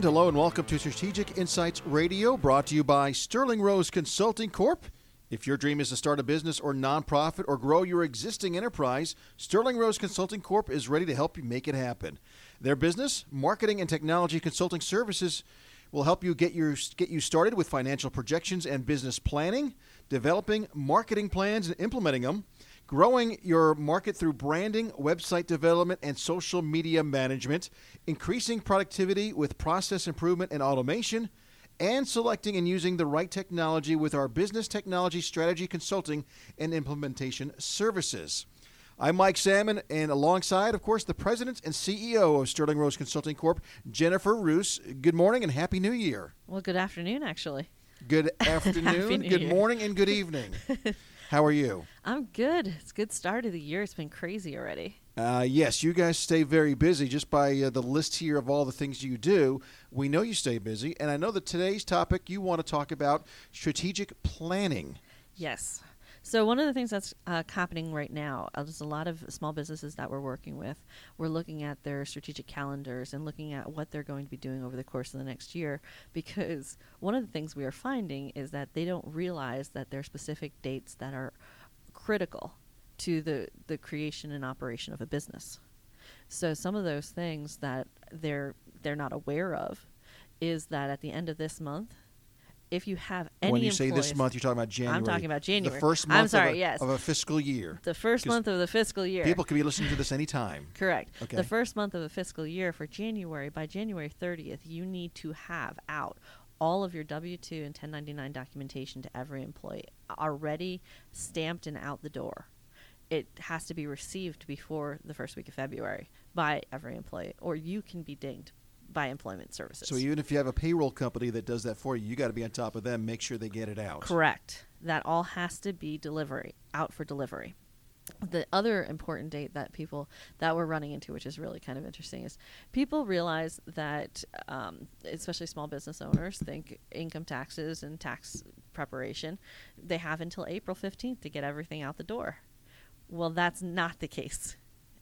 And hello and welcome to Strategic Insights Radio, brought to you by Sterling Rose Consulting Corp. If your dream is to start a business or nonprofit or grow your existing enterprise, Sterling Rose Consulting Corp is ready to help you make it happen. Their business, marketing, and technology consulting services will help you get your get you started with financial projections and business planning, developing marketing plans and implementing them growing your market through branding, website development, and social media management, increasing productivity with process improvement and automation, and selecting and using the right technology with our business technology strategy consulting and implementation services. I'm Mike Salmon, and alongside, of course, the president and CEO of Sterling Rose Consulting Corp., Jennifer Roos. Good morning and Happy New Year. Well, good afternoon, actually. Good afternoon, good Year. morning, and good evening. How are you? I'm good. It's a good start of the year. It's been crazy already. Uh, yes, you guys stay very busy just by uh, the list here of all the things you do. We know you stay busy, and I know that today's topic you want to talk about strategic planning. Yes. So one of the things that's uh, happening right now, uh, there's a lot of small businesses that we're working with. We're looking at their strategic calendars and looking at what they're going to be doing over the course of the next year. Because one of the things we are finding is that they don't realize that there are specific dates that are critical to the the creation and operation of a business. So some of those things that they're they're not aware of is that at the end of this month, if you have any when you say this month, you're talking about January. I'm talking about January. The first month. I'm sorry, of, a, yes. of a fiscal year. the first month of the fiscal year. People can be listening to this anytime. Correct. Okay. The first month of a fiscal year for January, by January 30th, you need to have out all of your W 2 and 1099 documentation to every employee already stamped and out the door. It has to be received before the first week of February by every employee, or you can be dinged by employment services. So even if you have a payroll company that does that for you, you got to be on top of them. Make sure they get it out. Correct. That all has to be delivery out for delivery. The other important date that people that we're running into, which is really kind of interesting, is people realize that, um, especially small business owners, think income taxes and tax preparation, they have until April 15th to get everything out the door. Well, that's not the case.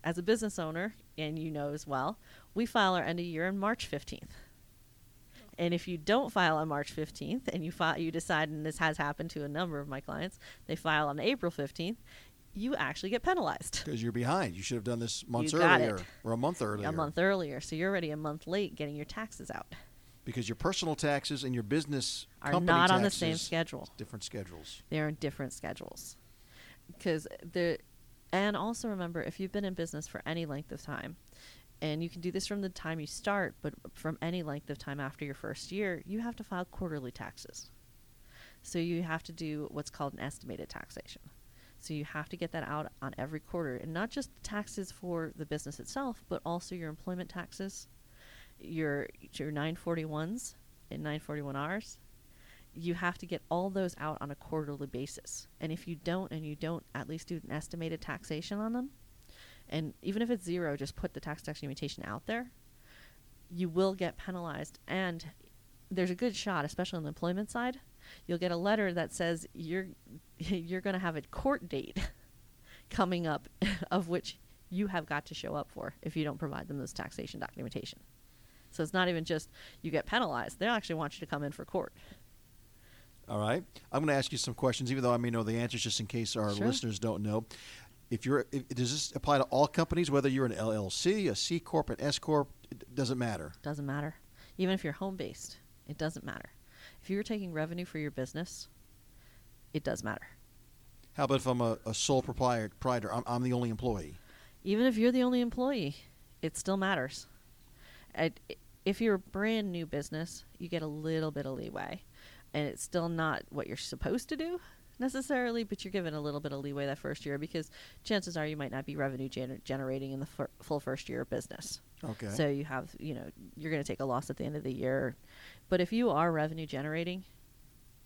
As a business owner, and you know as well, we file our end of year on March 15th. And if you don't file on March 15th and you file, you decide, and this has happened to a number of my clients, they file on April 15th, you actually get penalized Because you're behind. You should have done this months earlier it. or a month earlier. a month earlier. So you're already a month late getting your taxes out. Because your personal taxes and your business Are not on the same schedule. Different schedules. They're in different schedules. Because the, and also remember, if you've been in business for any length of time, and you can do this from the time you start, but from any length of time after your first year, you have to file quarterly taxes. So you have to do what's called an estimated taxation. So you have to get that out on every quarter, and not just taxes for the business itself, but also your employment taxes, your your 941s and 941Rs. You have to get all those out on a quarterly basis. And if you don't, and you don't at least do an estimated taxation on them, and even if it's zero, just put the tax documentation out there, you will get penalized. And there's a good shot, especially on the employment side, you'll get a letter that says you're you're going to have a court date coming up of which you have got to show up for if you don't provide them this taxation documentation. So it's not even just you get penalized; they actually want you to come in for court. All right. I'm going to ask you some questions, even though I may know the answers, just in case our Sure. listeners don't know. If you're, if, does this apply to all companies, whether you're an LLC, a C corp, an S corp? It doesn't matter. Doesn't matter. Even if you're home based, it doesn't matter. If you're taking revenue for your business, it does matter. How about if I'm a, a sole proprietor? proprietor, I'm, I'm the only employee. Even if you're the only employee, it still matters. I- if you're a brand new business, you get a little bit of leeway. And it's still not what you're supposed to do necessarily, but you're given a little bit of leeway that first year because chances are you might not be revenue gener- generating in the fir- full first year of business. Okay. So you have, you know, you're going to take a loss at the end of the year. But if you are revenue generating,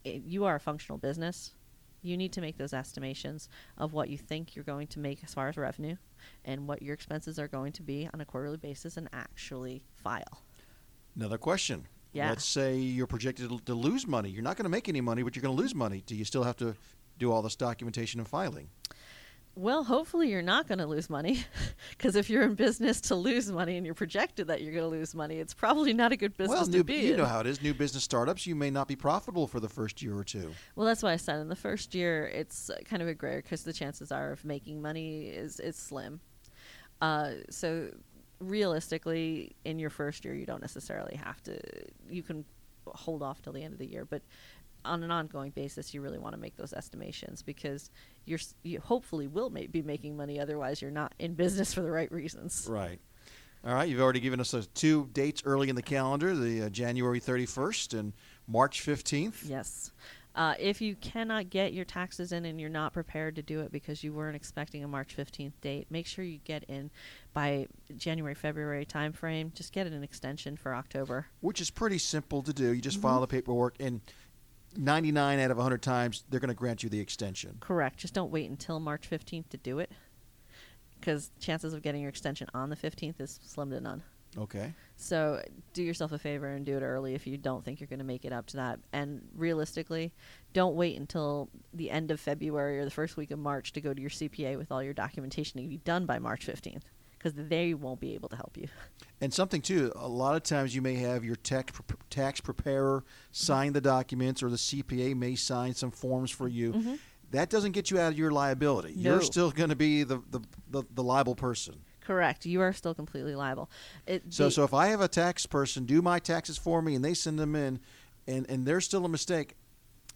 you are a functional business. You need to make those estimations of what you think you're going to make as far as revenue and what your expenses are going to be on a quarterly basis and actually file. Another question. Yeah. Let's say you're projected to- to lose money. You're not going to make any money, but you're going to lose money. Do you still have to do all this documentation and filing? Well, hopefully you're not going to lose money, because if you're in business to lose money and you're projected that you're going to lose money, it's probably not a good business well, to new, be you in. know how it is. New business startups, you may not be profitable for the first year or two. Well, that's why I said in the first year it's uh, kind of a gray because the chances are of making money is is slim. Uh, so realistically, in your first year, you don't necessarily have to. You can hold off till the end of the year, but on an ongoing basis, you really want to make those estimations because you're you hopefully will ma- be making money. Otherwise, you're not in business for the right reasons. Right. All right. You've already given us uh, two dates early in the calendar: the uh, January 31st and March 15th. Yes. Uh, if you cannot get your taxes in and you're not prepared to do it because you weren't expecting a March 15th date, make sure you get in by January, February timeframe. Just get an extension for October. which is pretty simple to do. You just Mhm. file the paperwork, and 99 out of 100 times, they're going to grant you the extension. Correct. Just don't wait until March 15th to do it because chances of getting your extension on the 15th is slim to none. Okay. So do yourself a favor and do it early if you don't think you're going to make it up to that. And realistically, don't wait until the end of February or the first week of March to go to your CPA with all your documentation to be done by March 15th because they won't be able to help you. And something too, a lot of times you may have your tax, tax preparer sign the documents, or the CPA may sign some forms for you. Mhm. That doesn't get you out of your liability. No. You're still going to be the, the, the, the liable person. Correct. You are still completely liable. It, So, the- so if I have a tax person do my taxes for me and they send them in, and, and there's still a mistake,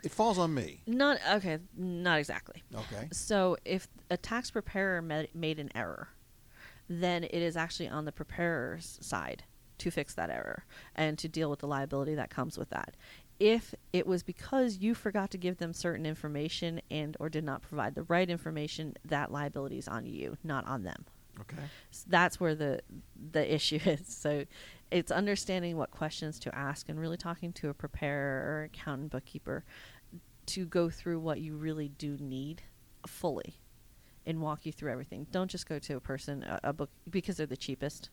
it falls on me. not okay. Not exactly. Okay. So if a tax preparer ma- made an error, then it is actually on the preparer's side to fix that error and to deal with the liability that comes with that. If it was because you forgot to give them certain information and or did not provide the right information, that liability is on you, not on them. Okay. S- that's where the the issue is. So it's understanding what questions to ask and really talking to a preparer or accountant bookkeeper to go through what you really do need fully and walk you through everything. Don't just go to a person a, a book because they're the cheapest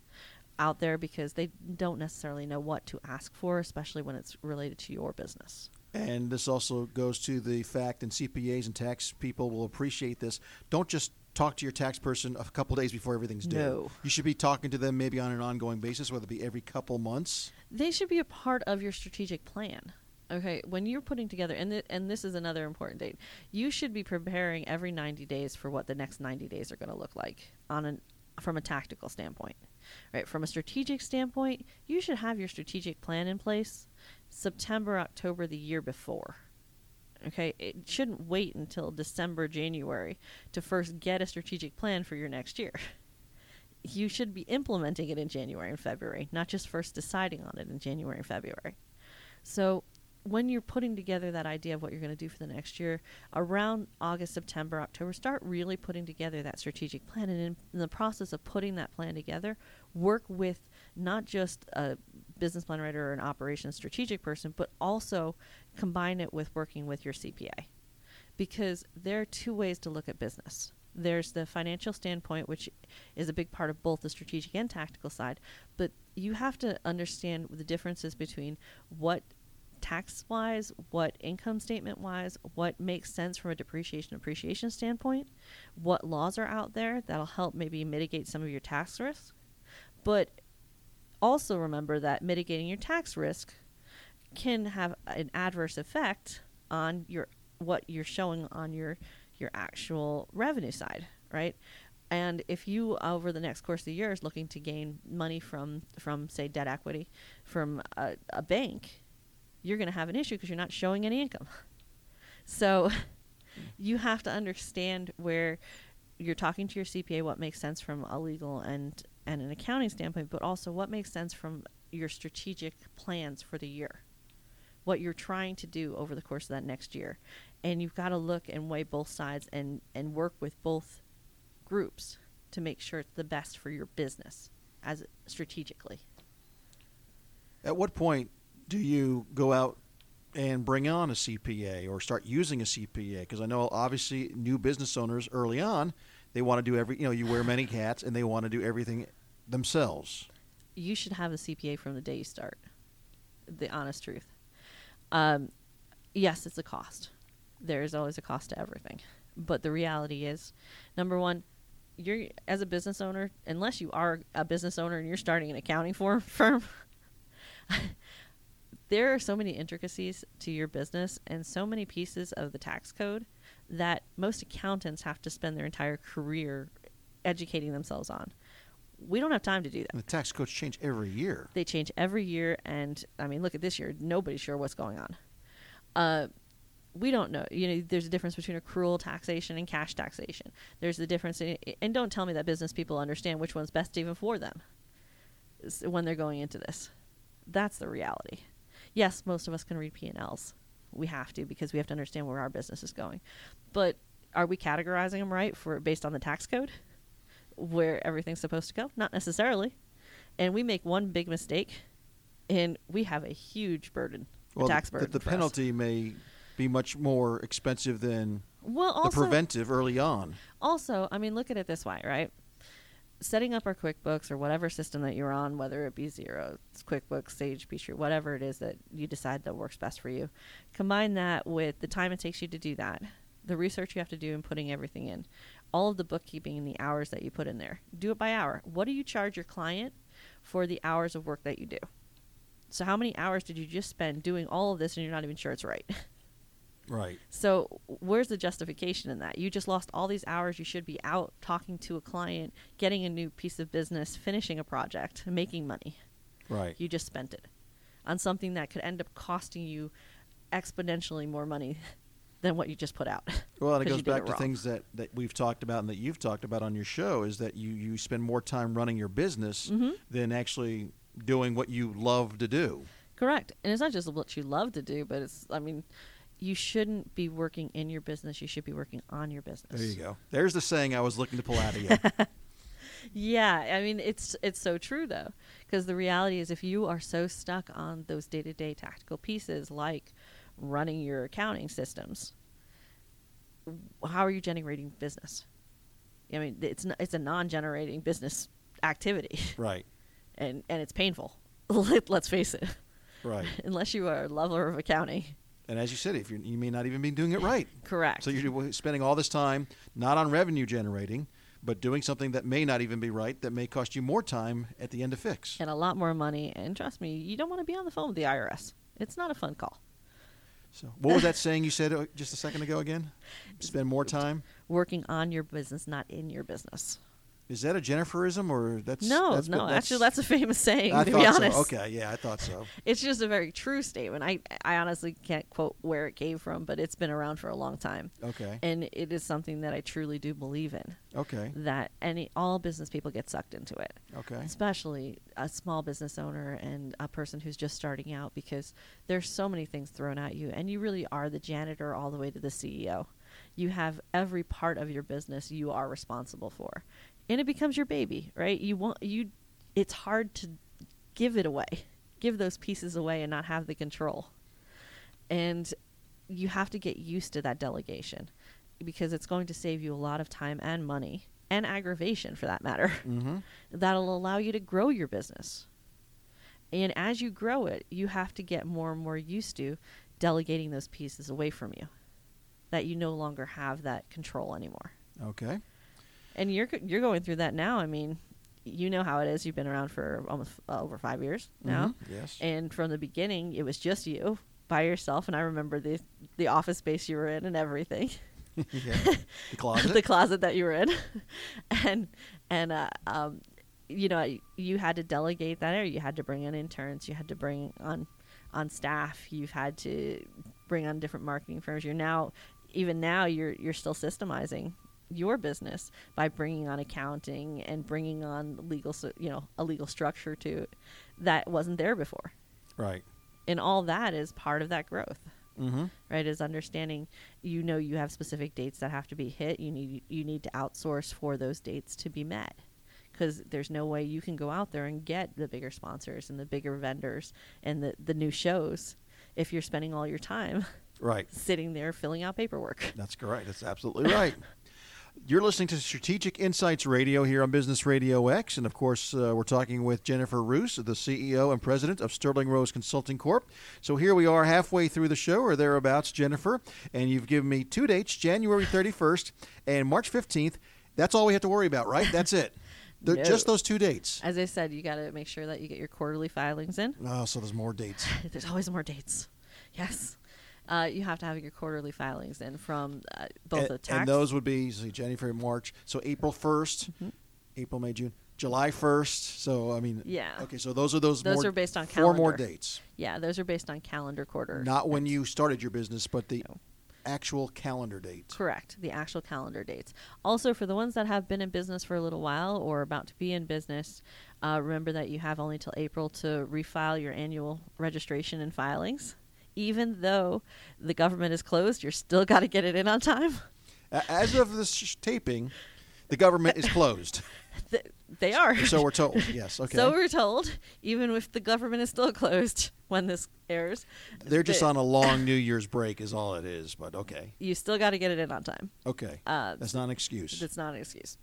out there because they don't necessarily know what to ask for, especially when it's related to your business. And this also goes to the fact, and CPAs and tax people will appreciate this. Don't just talk to your tax person a couple days before everything's due. No. You should be talking to them maybe on an ongoing basis, whether it be every couple months. they should be a part of your strategic plan. Okay, when you're putting together, and th- and this is another important date, you should be preparing every 90 days for what the next 90 days are going to look like on an from a tactical standpoint. Right, from a strategic standpoint, you should have your strategic plan in place September, October the year before. Okay, it shouldn't wait until December, January to first get a strategic plan for your next year. You should be implementing it in January and February, not just first deciding on it in January and February. So, when you're putting together that idea of what you're going to do for the next year, around August, September, October, start really putting together that strategic plan. And in, in the process of putting that plan together, work with not just a business plan writer or an operations strategic person, but also combine it with working with your CPA. Because there are two ways to look at business. There's the financial standpoint, which is a big part of both the strategic and tactical side, but you have to understand the differences between what tax wise, what income statement wise, what makes sense from a depreciation appreciation standpoint, what laws are out there that'll help maybe mitigate some of your tax risk. But also remember that mitigating your tax risk can have an adverse effect on your what you're showing on your your actual revenue side, right? And if you over the next course of the year is looking to gain money from from say debt equity from a, a bank, you're going to have an issue because you're not showing any income. So you have to understand where you're talking to your CPA what makes sense from a legal and and an accounting standpoint, but also what makes sense from your strategic plans for the year. What you're trying to do over the course of that next year. And you've got to look and weigh both sides and, and work with both groups to make sure it's the best for your business as strategically. At what point do you go out and bring on a CPA or start using a CPA? Because I know obviously new business owners early on, they want to do every, you know, you wear many hats and they want to do everything themselves. you should have a CPA from the day you start. The honest truth. Um, yes, it's a cost. There is always a cost to everything. But the reality is, number one, you're as a business owner, unless you are a business owner and you're starting an accounting for, firm, there are so many intricacies to your business and so many pieces of the tax code that most accountants have to spend their entire career educating themselves on. We don't have time to do that. And the tax codes change every year. They change every year, and I mean, look at this year. Nobody's sure what's going on. Uh, we don't know. You know, there's a difference between accrual taxation and cash taxation. There's the difference, in, and don't tell me that business people understand which one's best even for them when they're going into this. That's the reality. Yes, most of us can read P and Ls. We have to because we have to understand where our business is going. But are we categorizing them right for based on the tax code, where everything's supposed to go? Not necessarily. And we make one big mistake, and we have a huge burden, a tax the, burden. the us. penalty may be much more expensive than Well, the also, preventive early on. also, I mean, look at it this way, right? Setting up our QuickBooks or whatever system that you're on, whether it be Xero, QuickBooks, Sage, Peachtree, whatever it is that you decide that works best for you, combine that with the time it takes you to do that, the research you have to do in putting everything in, all of the bookkeeping and the hours that you put in there. Do it by hour. What do you charge your client for the hours of work that you do? So, how many hours did you just spend doing all of this and you're not even sure it's right? Right. So where's the justification in that? You just lost all these hours you should be out talking to a client, getting a new piece of business, finishing a project, making money. Right. You just spent it on something that could end up costing you exponentially more money than what you just put out. Well, and it 'cause goes back it to things that, that we've talked about and that you've talked about on your show is that you, you spend more time running your business Mhm. than actually doing what you love to do. Correct. And it's not just what you love to do, but it's I mean, you shouldn't be working in your business, you should be working on your business. There you go. There's the saying I was looking to pull out of you. Yeah, I mean it's it's so true though, because the reality is if you are so stuck on those day to day tactical pieces like running your accounting systems, how are you generating business? I mean, it's n- it's a non generating business activity, right. and and it's painful. Let's face it, Right. unless you are a lover of accounting. And as you said, if you you may not even be doing it right. Correct. So you're spending all this time not on revenue generating, but doing something that may not even be right, that may cost you more time at the end to fix. and a lot more money. And trust me, you don't want to be on the phone with the IRS. It's not a fun call. So, what was that saying you said uh, just a second ago again? Spend more time. Working on your business, not in your business. Is that a Jenniferism or that's no, that's, no. actually, that's a famous saying. I to be honest, so. Okay, yeah, I thought so. it's just a very true statement. I, I honestly can't quote where it came from, but it's been around for a long time, Okay, and it is something that I truly do believe in. okay, That any all business people get sucked into it, okay. especially a small business owner and a person who's just starting out, because there's so many things thrown at you, and you really are the janitor all the way to the CEO. You have every part of your business you are responsible for, and it becomes your baby, right? You want you. It's hard to give it away, give those pieces away, and not have the control. And you have to get used to that delegation because it's going to save you a lot of time and money and aggravation for that matter Mm-hmm. that'll allow you to grow your business. And as you grow it, you have to get more and more used to delegating those pieces away from you. That you no longer have that control anymore. Okay. And you're you're going through that now. I mean, you know how it is. You've been around for almost uh, over 5 years now. Mhm. Yes. And from the beginning, it was just you by yourself and I remember the the office space you were in and everything. yeah. The closet. the closet that you were in, and and uh, um, you know you had to delegate that, or you had to bring in interns, you had to bring on on staff, you've had to bring on different marketing firms. You're now even now you're you're still systemizing your business by bringing on accounting and bringing on legal you know a legal structure to it that wasn't there before right. and all that is part of that growth Mm-hmm. right is understanding you know you have specific dates that have to be hit you need you need to outsource for those dates to be met because there's no way you can go out there and get the bigger sponsors and the bigger vendors and the, the new shows if you're spending all your time Right. sitting there filling out paperwork That's correct. That's absolutely right. You're listening to Strategic Insights Radio here on Business Radio X. And of course, uh, we're talking with Jennifer Roos, the CEO and president of Sterling Rose Consulting Corp. So here we are halfway through the show, or thereabouts, Jennifer. And you've given me two dates January 31st and March 15th. That's all we have to worry about, right? That's it. No. Just those two dates. As I said, you got to make sure that you get your quarterly filings in. Oh, so there's more dates. There's always more dates. Yes. Uh, you have to have your quarterly filings in from uh, both and, the tax. and those would be see, January, March. So April 1st, Mm-hmm. April, May, June, July 1st. So, I mean, Yeah. Okay, so those are those, Those more, are based on four more calendar. dates. yeah, those are based on calendar quarter. Not when you started your business, but the No. actual calendar dates. Correct, the actual calendar dates. Also, for the ones that have been in business for a little while or about to be in business, uh, remember that you have only till April to refile your annual registration and filings. Even though the government is closed, you're still got to get it in on time. As of this sh- taping, the government is closed. Th- they are. so we're told. Yes. Okay. So we're told, even if the government is still closed when this airs, They're just on a long New Year's break, is all it is. But okay. you still got to get it in on time. Okay. Uh, That's not an excuse. That's not an excuse.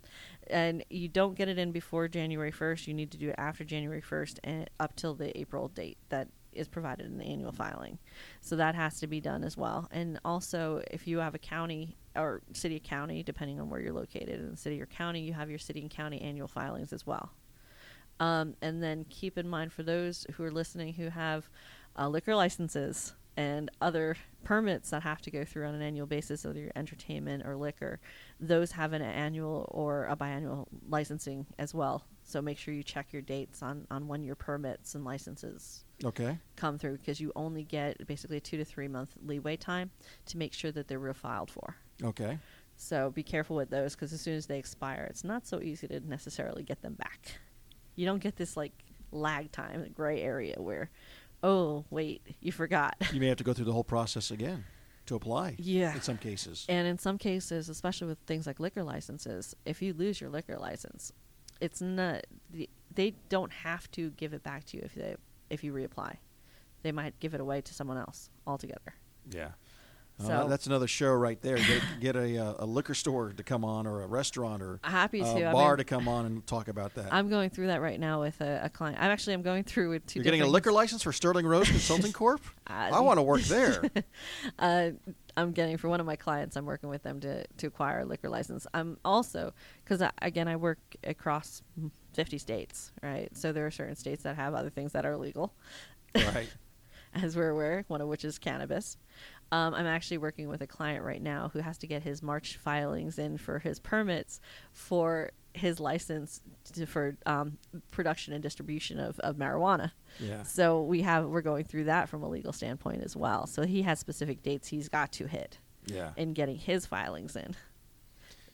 And you don't get it in before January 1st. You need to do it after January 1st and up till the April date that is provided in the annual filing. So that has to be done as well. And also, if you have a county or city or county, depending on where you're located in the city or county, you have your city and county annual filings as well. Um, and then keep in mind for those who are listening who have uh, liquor licenses and other permits that have to go through on an annual basis, whether you're entertainment or liquor, those have an annual or a biannual licensing as well. So make sure you check your dates on, on when your permits and licenses okay. come through because you only get basically a two to three month leeway time to make sure that they're refiled for. Okay. So be careful with those because as soon as they expire, it's not so easy to necessarily get them back. You don't get this like lag time, gray area where, oh wait, you forgot. You may have to go through the whole process again to apply. Yeah. In some cases. And in some cases, especially with things like liquor licenses, if you lose your liquor license, it's not they don't have to give it back to you if they if you reapply. They might give it away to someone else altogether. Yeah. Uh, So- that's another show right there. Get, get a, uh, a liquor store to come on, or a restaurant, or Happy a to. I bar mean, to come on and talk about that. I'm going through that right now with a, a client. I'm actually I'm going through with two. You're getting a liquor license for Sterling Rose Consulting Corp. Uh, I want to work there. I'm getting for one of my clients. I'm working with them to to acquire a liquor license. I'm also because again I work across 50 states, right? So there are certain states that have other things that are legal, right. as we're aware. One of which is cannabis. Um, I'm actually working with a client right now who has to get his March filings in for his permits for his license to, for um, production and distribution of, of marijuana. Yeah. So we have we're going through that from a legal standpoint as well. So he has specific dates he's got to hit Yeah. in getting his filings in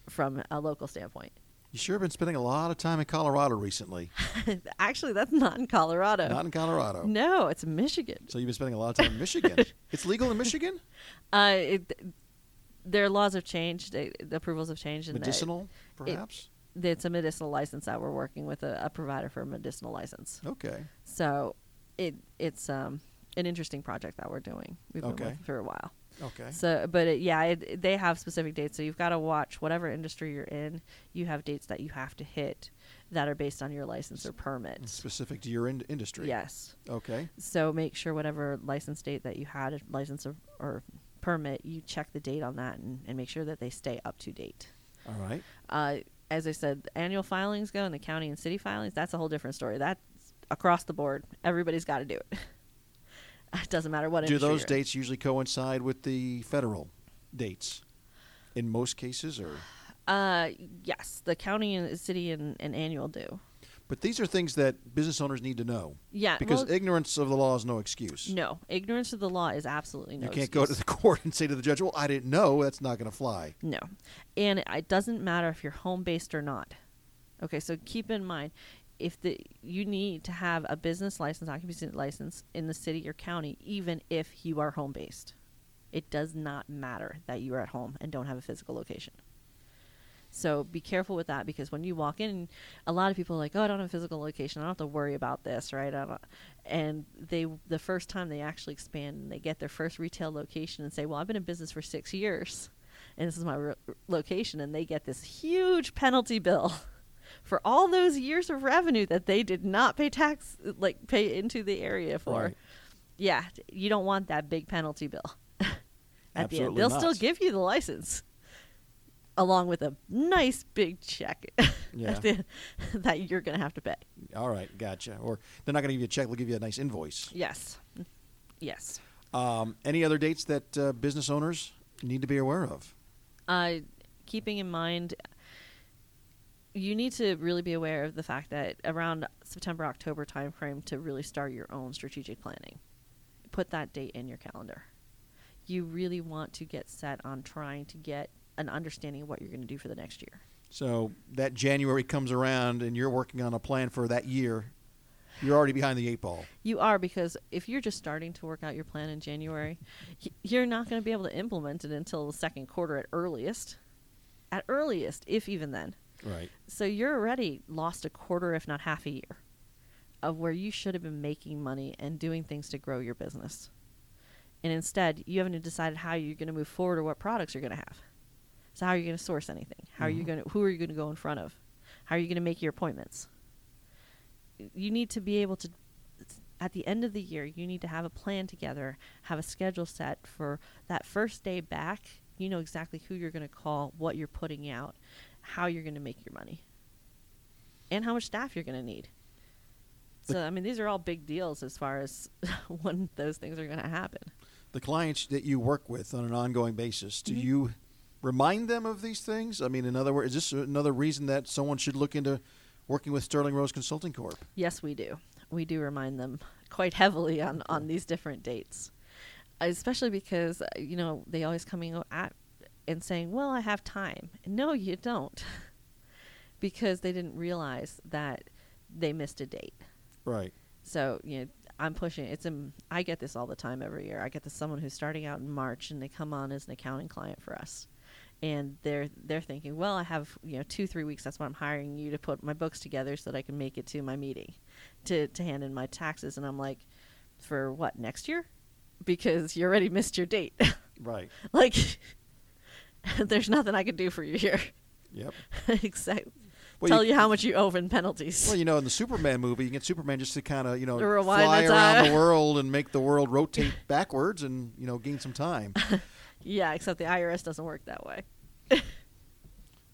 from a local standpoint. You sure been spending a lot of time in Colorado recently. Actually, that's not in Colorado. Not in Colorado. no, it's Michigan. So you've been spending a lot of time in Michigan. it's legal in Michigan? Uh, it, their laws have changed. They, the approvals have changed. Medicinal, perhaps? it's a medicinal license that we're working with a, a provider for a medicinal license. okay. So it it's um, an interesting project that we're doing. We've been Okay. with for a while. Okay. So, but it, yeah, it, they have specific dates. So you've got to watch whatever industry you're in. You have dates that you have to hit that are based on your license or permit. Specific to your in- industry? Yes. Okay. So make sure whatever license date that you had, a license or, or permit, you check the date on that and, and make sure that they stay up to date. All right. Uh, as I said, annual filings go and the county and city filings, that's a whole different story. That's across the board. Everybody's got to do it. it doesn't matter what Do those dates usually coincide with the federal dates? In most cases, or Uh, yes, the county and city and, and annual do. but these are things that business owners need to know Yeah, because well, ignorance of the law is no excuse. no ignorance of the law is absolutely no. you can't go to the court and say to the judge, "Well, I didn't know." That's not going to fly. No, and it doesn't matter if you're home based or not. Okay, so keep in mind if the you need to have a business license, occupancy license in the city or county, even if you are home based. It does not matter that you are at home and don't have a physical location. So be careful with that because when you walk in, a lot of people are like, "Oh, I don't have a physical location. I don't have to worry about this, right?" And they, the first time they actually expand and they get their first retail location and say, "Well, I've been in business for six years," and this is my re- location, and they get this huge penalty bill for all those years of revenue that they did not pay tax, like pay into the area for. Right. Yeah, you don't want that big penalty bill. At the end, Absolutely they'll not. still give you the license, along with a nice big check Yeah. that you're going to have to pay. All right, gotcha. Or they're not going to give you a check; they'll give you a nice invoice. Yes, yes. Um, any other dates that uh, business owners need to be aware of? uh, keeping in mind you need to really be aware of the fact that around September October timeframe to really start your own strategic planning. Put that date in your calendar. You really want to get set on trying to get an understanding of what you're going to do for the next year. So that January comes around, and you're working on a plan for that year. You're already behind the eight ball. You are because if you're just starting to work out your plan in January, you're not going to be able to implement it until the second quarter at earliest. At earliest, if even then. Right. So you're already lost a quarter, if not half a year, of where you should have been making money and doing things to grow your business. And instead, you haven't decided how you're going to move forward or what products you're going to have. So how are you going to source anything? How are you Mhm. going to? Who are you going to go in front of? How are you going to make your appointments? You need to be able to. At the end of the year, you need to have a plan together, have a schedule set for that first day back. You know exactly who you're going to call, what you're putting out, how you're going to make your money, and how much staff you're going to need. The- So, I mean, these are all big deals as far as when those things are going to happen. The clients that you work with on an ongoing basis, do Mhm. you remind them of these things? I mean, in other words, is this another reason that someone should look into working with Sterling Rose Consulting Corp? Yes, we do. We do remind them quite heavily on, on these different dates, especially because, you know, they always coming at and saying, well, I have time. No, you don't. because they didn't realize that they missed a date. Right. So you know, I'm pushing. It's a. I get this all the time every year. I get this someone who's starting out in March and they come on as an accounting client for us, and they're they're thinking, well, I have you know two three weeks. That's why I'm hiring you to put my books together so that I can make it to my meeting, to to hand in my taxes. And I'm like, for what next year? Because you already missed your date. Right. like, there's nothing I can do for you here, Yep. except Well, tell you- you, how much you owe in penalties. Well, you know, in the Superman movie, you get Superman just to kind of, you know, rewind fly around the world and make the world rotate backwards and, you know, gain some time. yeah, except the IRS doesn't work that way.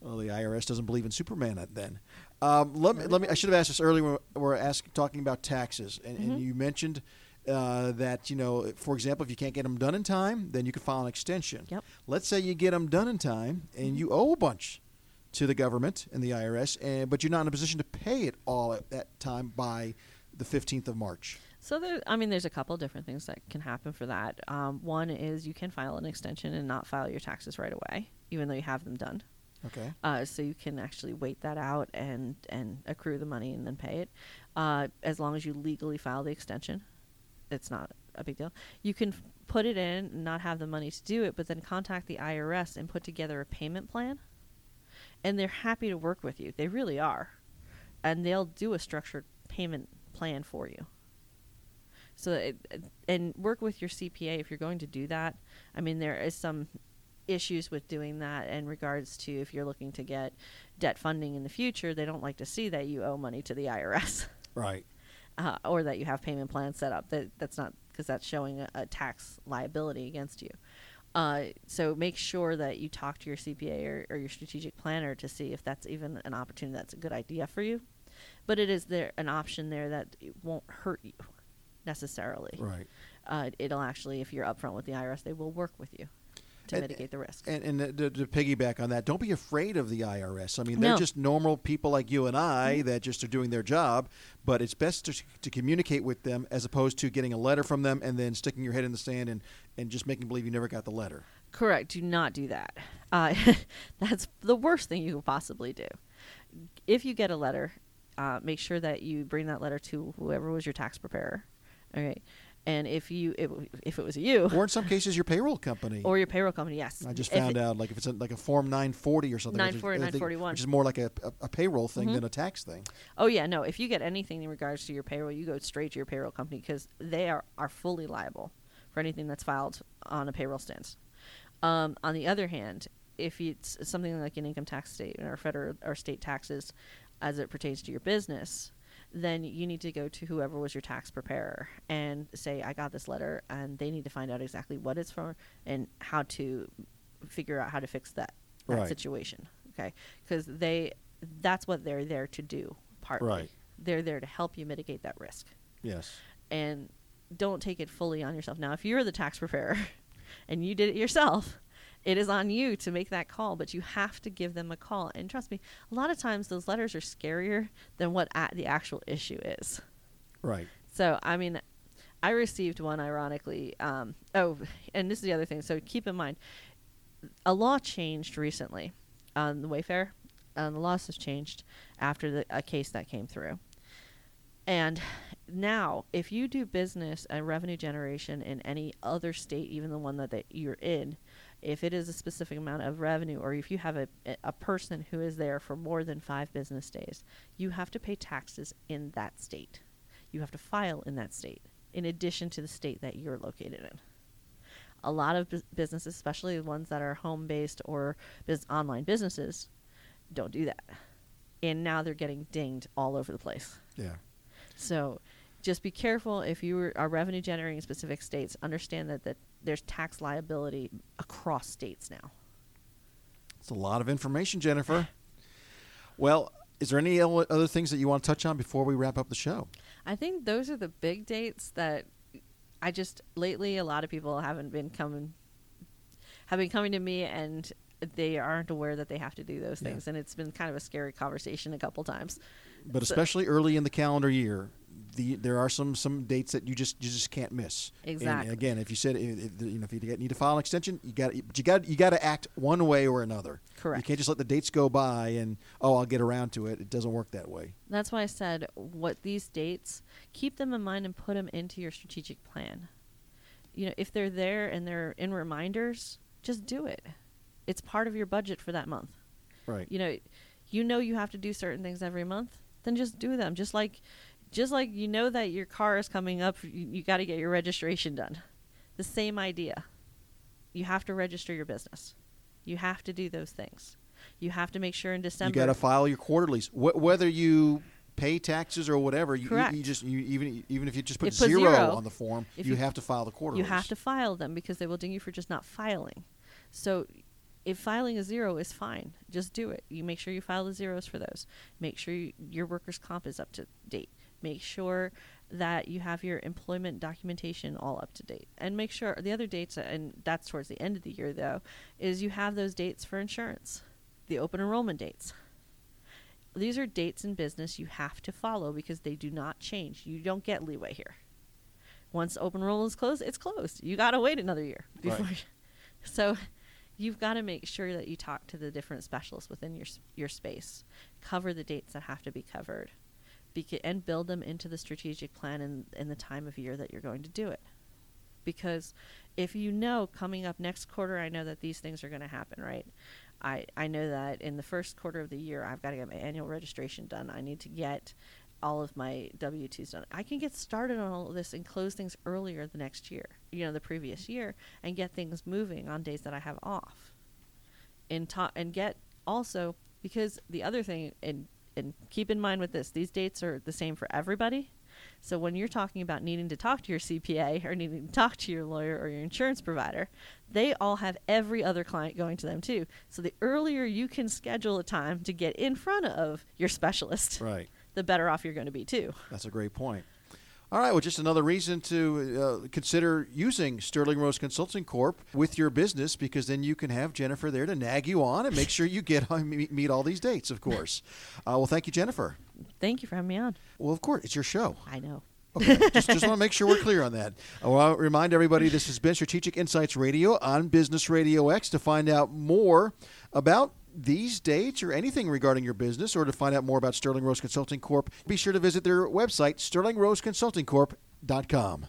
Well, the IRS doesn't believe in Superman then. Um, let me, let me. I should have asked this earlier. When we we're asking, talking about taxes, and, and Mhm. you mentioned uh, that you know, for example, if you can't get them done in time, then you can file an extension. Yep. Let's say you get them done in time, and you owe a bunch to the government and the IRS, and but you're not in a position to pay it all at that time by the 15th of March. So there, I mean, there's a couple different things that can happen for that. Um, one is you can file an extension and not file your taxes right away, even though you have them done. Okay. Uh, so you can actually wait that out and and accrue the money and then pay it, uh, as long as you legally file the extension. It's not a big deal. You can put it in, and not have the money to do it, but then contact the IRS and put together a payment plan. And they're happy to work with you. They really are, and they'll do a structured payment plan for you. So it, and work with your CPA if you're going to do that. I mean, there is some issues with doing that in regards to if you're looking to get debt funding in the future. They don't like to see that you owe money to the IRS Right. Uh, or that you have payment plans set up. That that's not because that's showing a, a tax liability against you. Uh, so make sure that you talk to your CPA or, or your strategic planner to see if that's even an opportunity that's a good idea for you. But it is there an option there that it won't hurt you necessarily. Right. Uh, it'll actually, if you're upfront with the IRS, they will work with you to And- mitigate the risk. And, and to, to piggyback on that, don't be afraid of the IRS. I mean, they're No. just normal people like you and I that just are doing their job. But it's best to, to communicate with them as opposed to getting a letter from them and then sticking your head in the sand and, and just making believe you never got the letter. Correct. Do not do that. Uh, that's the worst thing you could possibly do. If you get a letter, uh, make sure that you bring that letter to whoever was your tax preparer. All right. And if you if, if it was you Or in some cases, your payroll company. or your payroll company, yes. I just If found it- out like if it's a, like a form 940 or something, which is- 940, 941. which is more like a, a, a payroll thing Mhm. than a tax thing. Oh yeah, no. If you get anything in regards to your payroll, you go straight to your payroll company because they are, are fully liable for anything that's filed on a payroll stance. Um, on the other hand, if it's something like an income tax statement or federal or state taxes as it pertains to your business, then you need to go to whoever was your tax preparer and say, I got this letter, and they need to find out exactly what it's for and how to figure out how to fix that, that Right. situation. Okay. Because they, that's what they're there to do, partly. Right. They're there to help you mitigate that risk Yes. and don't take it fully on yourself. Now, if you're the tax preparer and you did it yourself, it is on you to make that call, but you have to give them a call. And trust me, a lot of times those letters are scarier than what a- the actual issue is. Right. So, I mean, I received one ironically. Um, oh, and this is the other thing. So keep in mind, a law changed recently on the Wayfair. Um, the laws have changed after the, a case that came through. And now, if you do business and revenue generation in any other state, even the one that they, you're in, if it is a specific amount of revenue, or if you have a, a person who is there for more than five business days, you have to pay taxes in that state. You have to file in that state, in addition to the state that you're located in. A lot of bus- businesses, especially the ones that are home based or bus- online businesses, don't do that. And now they're getting dinged all over the place. Yeah. So just be careful if you are revenue generating in specific states. Understand that, that there's tax liability across states now. It's a lot of information, Jennifer. Well, is there any other things that you want to touch on before we wrap up the show? I think those are the big dates that I just lately a lot of people haven't been coming have been coming to me and they aren't aware that they have to do those Yeah. things and it's been kind of a scary conversation a couple times. But So- especially early in the calendar year, the there are some some dates that you just you just can't miss. And Exactly. again, if you said if, if, you know if you need to file an extension, you got you got you got to act one way or another. Correct. You can't just let the dates go by and oh I'll get around to it. It doesn't work that way. That's why I said what these dates, keep them in mind and put them into your strategic plan. You know, if they're there and they're in reminders, just do it. It's part of your budget for that month. Right. You know, you know you have to do certain things every month, then just do them. Just like just like you know that your car is coming up, you, you got to get your registration done. The same idea. You have to register your business. You have to do those things. You have to make sure in December You got to file your quarterlies, Wh- whether you pay taxes or whatever. You, you- Correct. You, just you, even even if you just put, put zero, zero, on the form, you, you- have to file the quarterlies. You have to file them because they will ding you for just not filing. So if filing a zero is fine, just do it. You make sure you file the zeros for those. Make sure you, your workers' comp is up to date. Make sure that you have your employment documentation all up to date. And make sure the other dates, and that's towards the end of the year though, is you have those dates for insurance, the open enrollment dates. These are dates in business you have to follow because they do not change. You don't get leeway here. Once open enrollment is closed, it's closed. You got to wait another year before. Right. So you've got to make sure that you talk to the different specialists within your your space. Cover the dates that have to be covered. Beca- and build them into the strategic plan in, in the time of year that you're going to do it. Because if you know coming up next quarter, I know that these things are going to happen, right? I, I know that in the first quarter of the year, I've got to get my annual registration done. I need to get all of my W 2s done. I can get started on all of this and close things earlier the next year, you know, the previous year, and get things moving on days that I have off. And, ta- and get also, because the other thing, and, and keep in mind with this, these dates are the same for everybody. So when you're talking about needing to talk to your CPA or needing to talk to your lawyer or your insurance provider, they all have every other client going to them too. So the earlier you can schedule a time to get in front of your specialist, Right. the better off you're going to be too. That's a great point. All right, well, just another reason to uh, consider using Sterling Rose Consulting Corp with your business because then you can have Jennifer there to nag you on and make sure you get meet, meet all these dates, of course. Uh, well, thank you, Jennifer. Thank you for having me on. Well, of course, it's your show. I know. Okay, just, just want to make sure we're clear on that. I want to remind everybody this has been Strategic Insights Radio on Business Radio X. To find out more about these dates or anything regarding your business or to find out more about Sterling Rose Consulting Corp, be sure to visit their website, sterlingroseconsultingcorp.com.